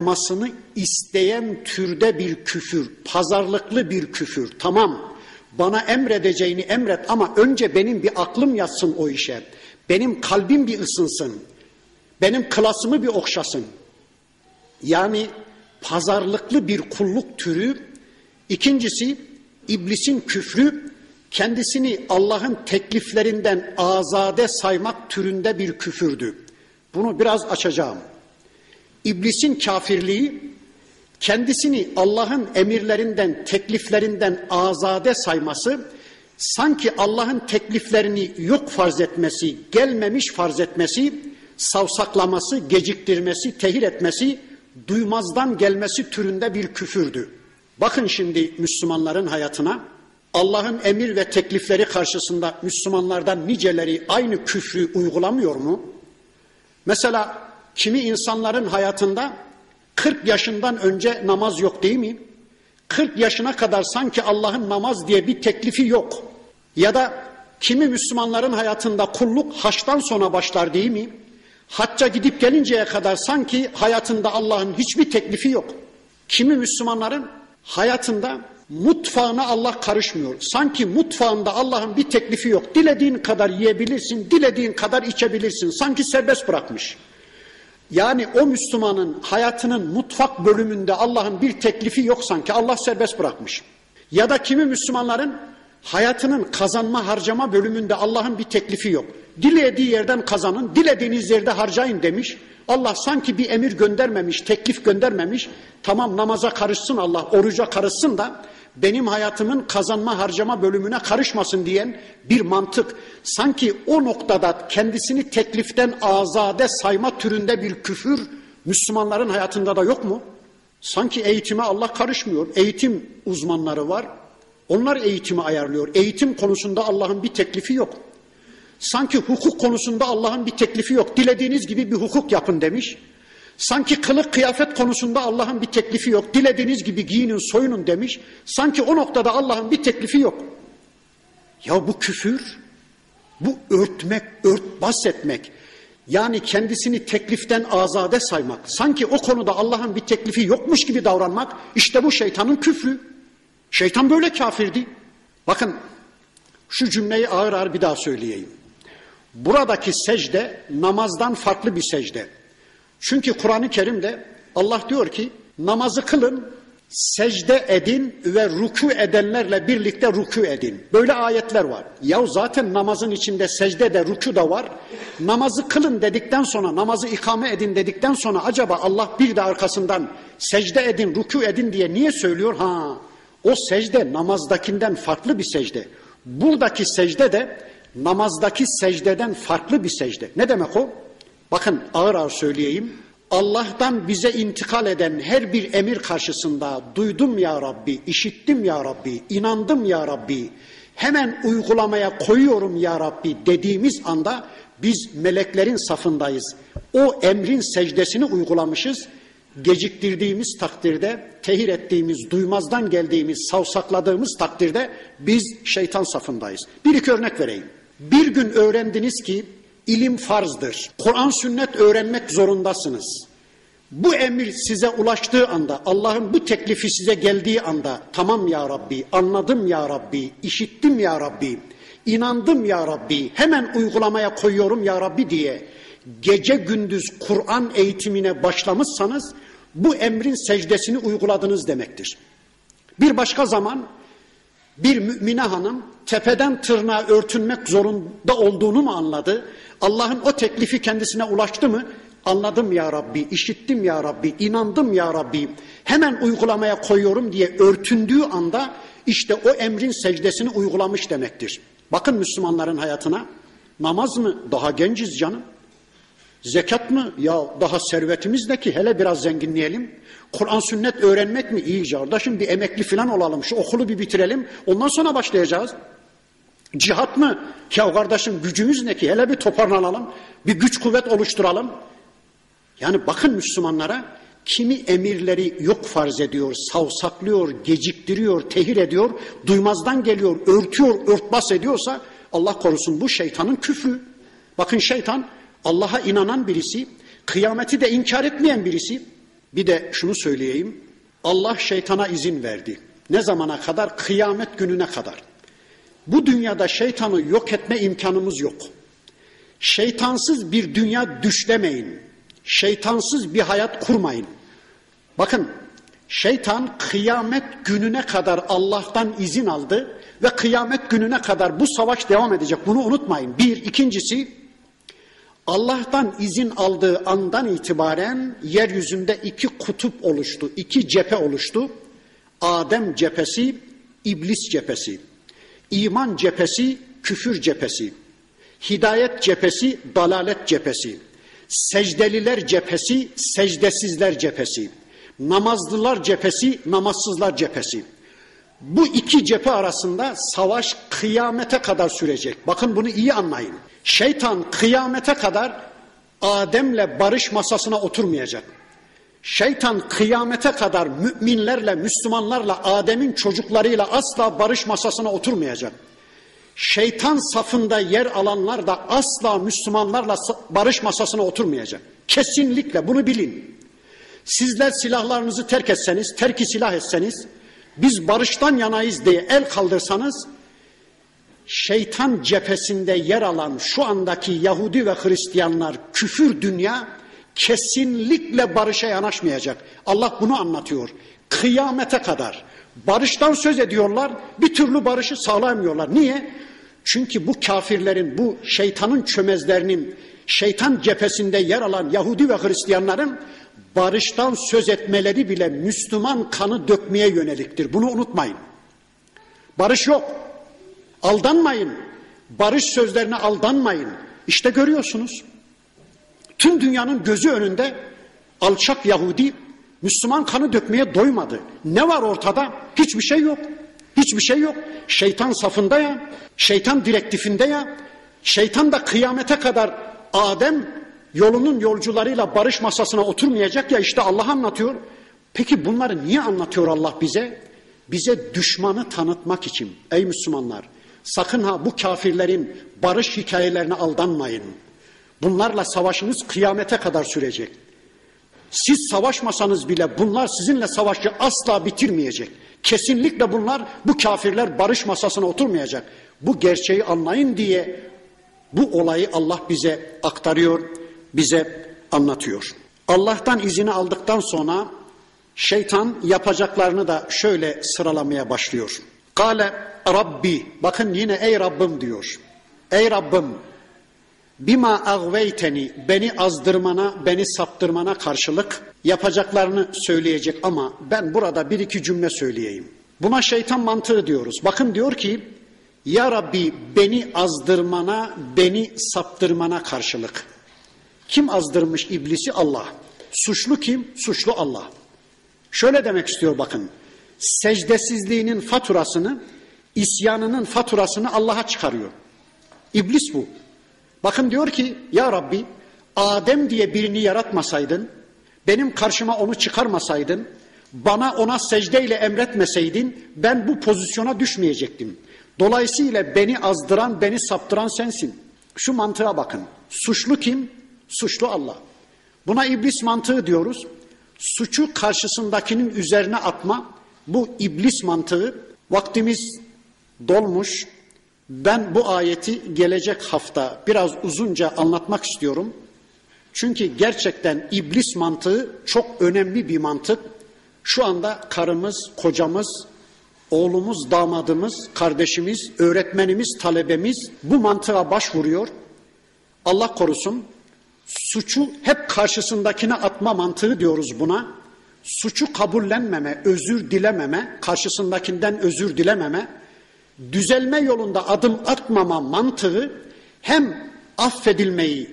yapmasını isteyen türde bir küfür, pazarlıklı bir küfür. Tamam, bana emredeceğini emret ama önce benim bir aklım yatsın o işe. Benim kalbim bir ısınsın. Benim klasımı bir okşasın. Yani pazarlıklı bir kulluk türü. İkincisi iblisin küfrü kendisini Allah'ın tekliflerinden azade saymak türünde bir küfürdü. Bunu biraz açacağım. İblisin kafirliği kendisini Allah'ın emirlerinden, tekliflerinden azade sayması, sanki Allah'ın tekliflerini yok farz etmesi, gelmemiş farz etmesi, savsaklaması, geciktirmesi, tehir etmesi, duymazdan gelmesi türünde bir küfürdü. Bakın şimdi Müslümanların hayatına, Allah'ın emir ve teklifleri karşısında Müslümanlardan niceleri aynı küfrü uygulamıyor mu? Mesela kimi insanların hayatında 40 yaşından önce namaz yok değil mi? 40 yaşına kadar sanki Allah'ın namaz diye bir teklifi yok. Ya da kimi Müslümanların hayatında kulluk haçtan sonra başlar değil mi? Hacca gidip gelinceye kadar sanki hayatında Allah'ın hiçbir teklifi yok. Kimi Müslümanların hayatında mutfağına Allah karışmıyor. Sanki mutfağında Allah'ın bir teklifi yok. Dilediğin kadar yiyebilirsin, dilediğin kadar içebilirsin. Sanki serbest bırakmış. Yani o Müslümanın hayatının mutfak bölümünde Allah'ın bir teklifi yok sanki Allah serbest bırakmış. Ya da kimi Müslümanların hayatının kazanma harcama bölümünde Allah'ın bir teklifi yok. Dilediği yerden kazanın, dilediğiniz yerde harcayın demiş. Allah sanki bir emir göndermemiş, teklif göndermemiş. Tamam namaza karışsın Allah, oruca karışsın da benim hayatımın kazanma harcama bölümüne karışmasın diyen bir mantık. Sanki o noktada kendisini tekliften azade sayma türünde bir küfür Müslümanların hayatında da yok mu? Sanki eğitime Allah karışmıyor. Eğitim uzmanları var. Onlar eğitimi ayarlıyor. Eğitim konusunda Allah'ın bir teklifi yok. Sanki hukuk konusunda Allah'ın bir teklifi yok. Dilediğiniz gibi bir hukuk yapın demiş. Sanki kılık kıyafet konusunda Allah'ın bir teklifi yok. Dilediğiniz gibi giyinin soyunun demiş. Sanki o noktada Allah'ın bir teklifi yok. Ya bu küfür, bu örtmek, örtbas etmek, yani kendisini tekliften azade saymak, sanki o konuda Allah'ın bir teklifi yokmuş gibi davranmak, işte bu şeytanın küfrü. Şeytan böyle kafirdi. Bakın şu cümleyi ağır ağır bir daha söyleyeyim. Buradaki secde namazdan farklı bir secde. Çünkü Kur'an-ı Kerim'de Allah diyor ki namazı kılın, secde edin ve ruku edenlerle birlikte ruku edin. Böyle ayetler var. Ya zaten namazın içinde secde de ruku da var. Namazı kılın dedikten sonra, namazı ikame edin dedikten sonra acaba Allah bir de arkasından secde edin, ruku edin diye niye söylüyor? Ha, o secde namazdakinden farklı bir secde. Buradaki secde de namazdaki secdeden farklı bir secde. Ne demek o? Bakın ağır ağır söyleyeyim. Allah'tan bize intikal eden her bir emir karşısında duydum ya Rabbi, işittim ya Rabbi, inandım ya Rabbi, hemen uygulamaya koyuyorum ya Rabbi dediğimiz anda biz meleklerin safındayız. O emrin secdesini uygulamışız. Geciktirdiğimiz takdirde, tehir ettiğimiz, duymazdan geldiğimiz, savsakladığımız takdirde biz şeytan safındayız. Bir iki örnek vereyim. Bir gün öğrendiniz ki İlim farzdır. Kur'an sünnet öğrenmek zorundasınız. Bu emir size ulaştığı anda, Allah'ın bu teklifi size geldiği anda, tamam ya Rabbi, anladım ya Rabbi, işittim ya Rabbi, inandım ya Rabbi, hemen uygulamaya koyuyorum ya Rabbi diye gece gündüz Kur'an eğitimine başlamışsanız bu emrin secdesini uyguladınız demektir. Bir başka zaman bir mümine hanım tepeden tırnağa örtünmek zorunda olduğunu mu anladı? Allah'ın o teklifi kendisine ulaştı mı? Anladım ya Rabbi, işittim ya Rabbi, inandım ya Rabbi. Hemen uygulamaya koyuyorum diye örtündüğü anda işte o emrin secdesini uygulamış demektir. Bakın Müslümanların hayatına. Namaz mı? Daha genciz canım. Zekat mı? Ya daha servetimiz de ki hele biraz zenginleyelim. Kur'an sünnet öğrenmek mi? İyi kardeşim bir emekli falan olalım. Şu okulu bir bitirelim. Ondan sonra başlayacağız. Cihat mı? Ya kardeşim gücümüz ne ki? Hele bir toparlanalım. Bir güç kuvvet oluşturalım. Yani bakın Müslümanlara kimi emirleri yok farz ediyor, savsaklıyor, geciktiriyor, tehir ediyor, duymazdan geliyor, örtüyor, örtbas ediyorsa Allah korusun bu şeytanın küfrü. Bakın şeytan Allah'a inanan birisi, kıyameti de inkar etmeyen birisi, Bir de şunu söyleyeyim. Allah şeytana izin verdi. Ne zamana kadar? Kıyamet gününe kadar. Bu dünyada şeytanı yok etme imkanımız yok. Şeytansız bir dünya düşlemeyin. Şeytansız bir hayat kurmayın. Bakın şeytan kıyamet gününe kadar Allah'tan izin aldı ve kıyamet gününe kadar bu savaş devam edecek. Bunu unutmayın. Bir, ikincisi Allah'tan izin aldığı andan itibaren yeryüzünde iki kutup oluştu, iki cephe oluştu. Adem cephesi, iblis cephesi. İman cephesi, küfür cephesi. Hidayet cephesi, dalalet cephesi. Secdeliler cephesi, secdesizler cephesi. Namazlılar cephesi, namazsızlar cephesi. Bu iki cephe arasında savaş kıyamete kadar sürecek. Bakın bunu iyi anlayın. Şeytan kıyamete kadar Adem'le barış masasına oturmayacak. Şeytan kıyamete kadar müminlerle, Müslümanlarla, Adem'in çocuklarıyla asla barış masasına oturmayacak. Şeytan safında yer alanlar da asla Müslümanlarla barış masasına oturmayacak. Kesinlikle bunu bilin. Sizler silahlarınızı terk etseniz, terki silah etseniz, biz barıştan yanayız diye el kaldırsanız, şeytan cephesinde yer alan şu andaki Yahudi ve Hristiyanlar küfür dünya kesinlikle barışa yanaşmayacak. Allah bunu anlatıyor. Kıyamete kadar barıştan söz ediyorlar, bir türlü barışı sağlayamıyorlar. Niye? Çünkü bu kafirlerin, bu şeytanın çömezlerinin, şeytan cephesinde yer alan Yahudi ve Hristiyanların barıştan söz etmeleri bile Müslüman kanı dökmeye yöneliktir. Bunu unutmayın. Barış yok. Aldanmayın. Barış sözlerine aldanmayın. İşte görüyorsunuz. Tüm dünyanın gözü önünde alçak Yahudi Müslüman kanı dökmeye doymadı. Ne var ortada? Hiçbir şey yok. Hiçbir şey yok. Şeytan safında ya, şeytan direktifinde ya, şeytan da kıyamete kadar Adem yolunun yolcularıyla barış masasına oturmayacak ya işte Allah anlatıyor. Peki bunları niye anlatıyor Allah bize? Bize düşmanı tanıtmak için. Ey Müslümanlar sakın ha bu kafirlerin barış hikayelerine aldanmayın. Bunlarla savaşınız kıyamete kadar sürecek. Siz savaşmasanız bile bunlar sizinle savaşı asla bitirmeyecek. Kesinlikle bunlar bu kafirler barış masasına oturmayacak. Bu gerçeği anlayın diye bu olayı Allah bize aktarıyor, bize anlatıyor. Allah'tan izini aldıktan sonra şeytan yapacaklarını da şöyle sıralamaya başlıyor. Kale Rabbi, bakın yine ey Rabbim diyor. Ey Rabbim, bima agveyteni, beni azdırmana, beni saptırmana karşılık yapacaklarını söyleyecek ama ben burada bir iki cümle söyleyeyim. Buna şeytan mantığı diyoruz. Bakın diyor ki, ya Rabbi beni azdırmana, beni saptırmana karşılık. Kim azdırmış iblisi? Allah. Suçlu kim? Suçlu Allah. Şöyle demek istiyor bakın. Secdesizliğinin faturasını, isyanının faturasını Allah'a çıkarıyor. İblis bu. Bakın diyor ki ya Rabbi Adem diye birini yaratmasaydın, benim karşıma onu çıkarmasaydın, bana ona secdeyle emretmeseydin ben bu pozisyona düşmeyecektim. Dolayısıyla beni azdıran, beni saptıran sensin. Şu mantığa bakın. Suçlu kim? Suçlu Allah. Buna iblis mantığı diyoruz. Suçu karşısındakinin üzerine atma. Bu iblis mantığı. Vaktimiz dolmuş. Ben bu ayeti gelecek hafta biraz uzunca anlatmak istiyorum. Çünkü gerçekten iblis mantığı çok önemli bir mantık. Şu anda karımız, kocamız, oğlumuz, damadımız, kardeşimiz, öğretmenimiz, talebemiz bu mantığa başvuruyor. Allah korusun suçu hep karşısındakine atma mantığı diyoruz buna. Suçu kabullenmeme, özür dilememe, karşısındakinden özür dilememe, düzelme yolunda adım atmama mantığı hem affedilmeyi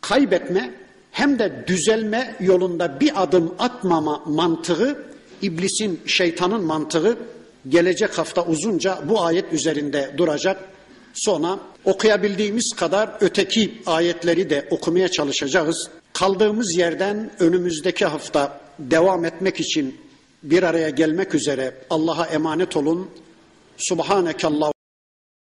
kaybetme hem de düzelme yolunda bir adım atmama mantığı iblisin, şeytanın mantığı gelecek hafta uzunca bu ayet üzerinde duracak. Sonra okuyabildiğimiz kadar öteki ayetleri de okumaya çalışacağız. Kaldığımız yerden önümüzdeki hafta devam etmek için bir araya gelmek üzere Allah'a emanet olun. Subhanekallah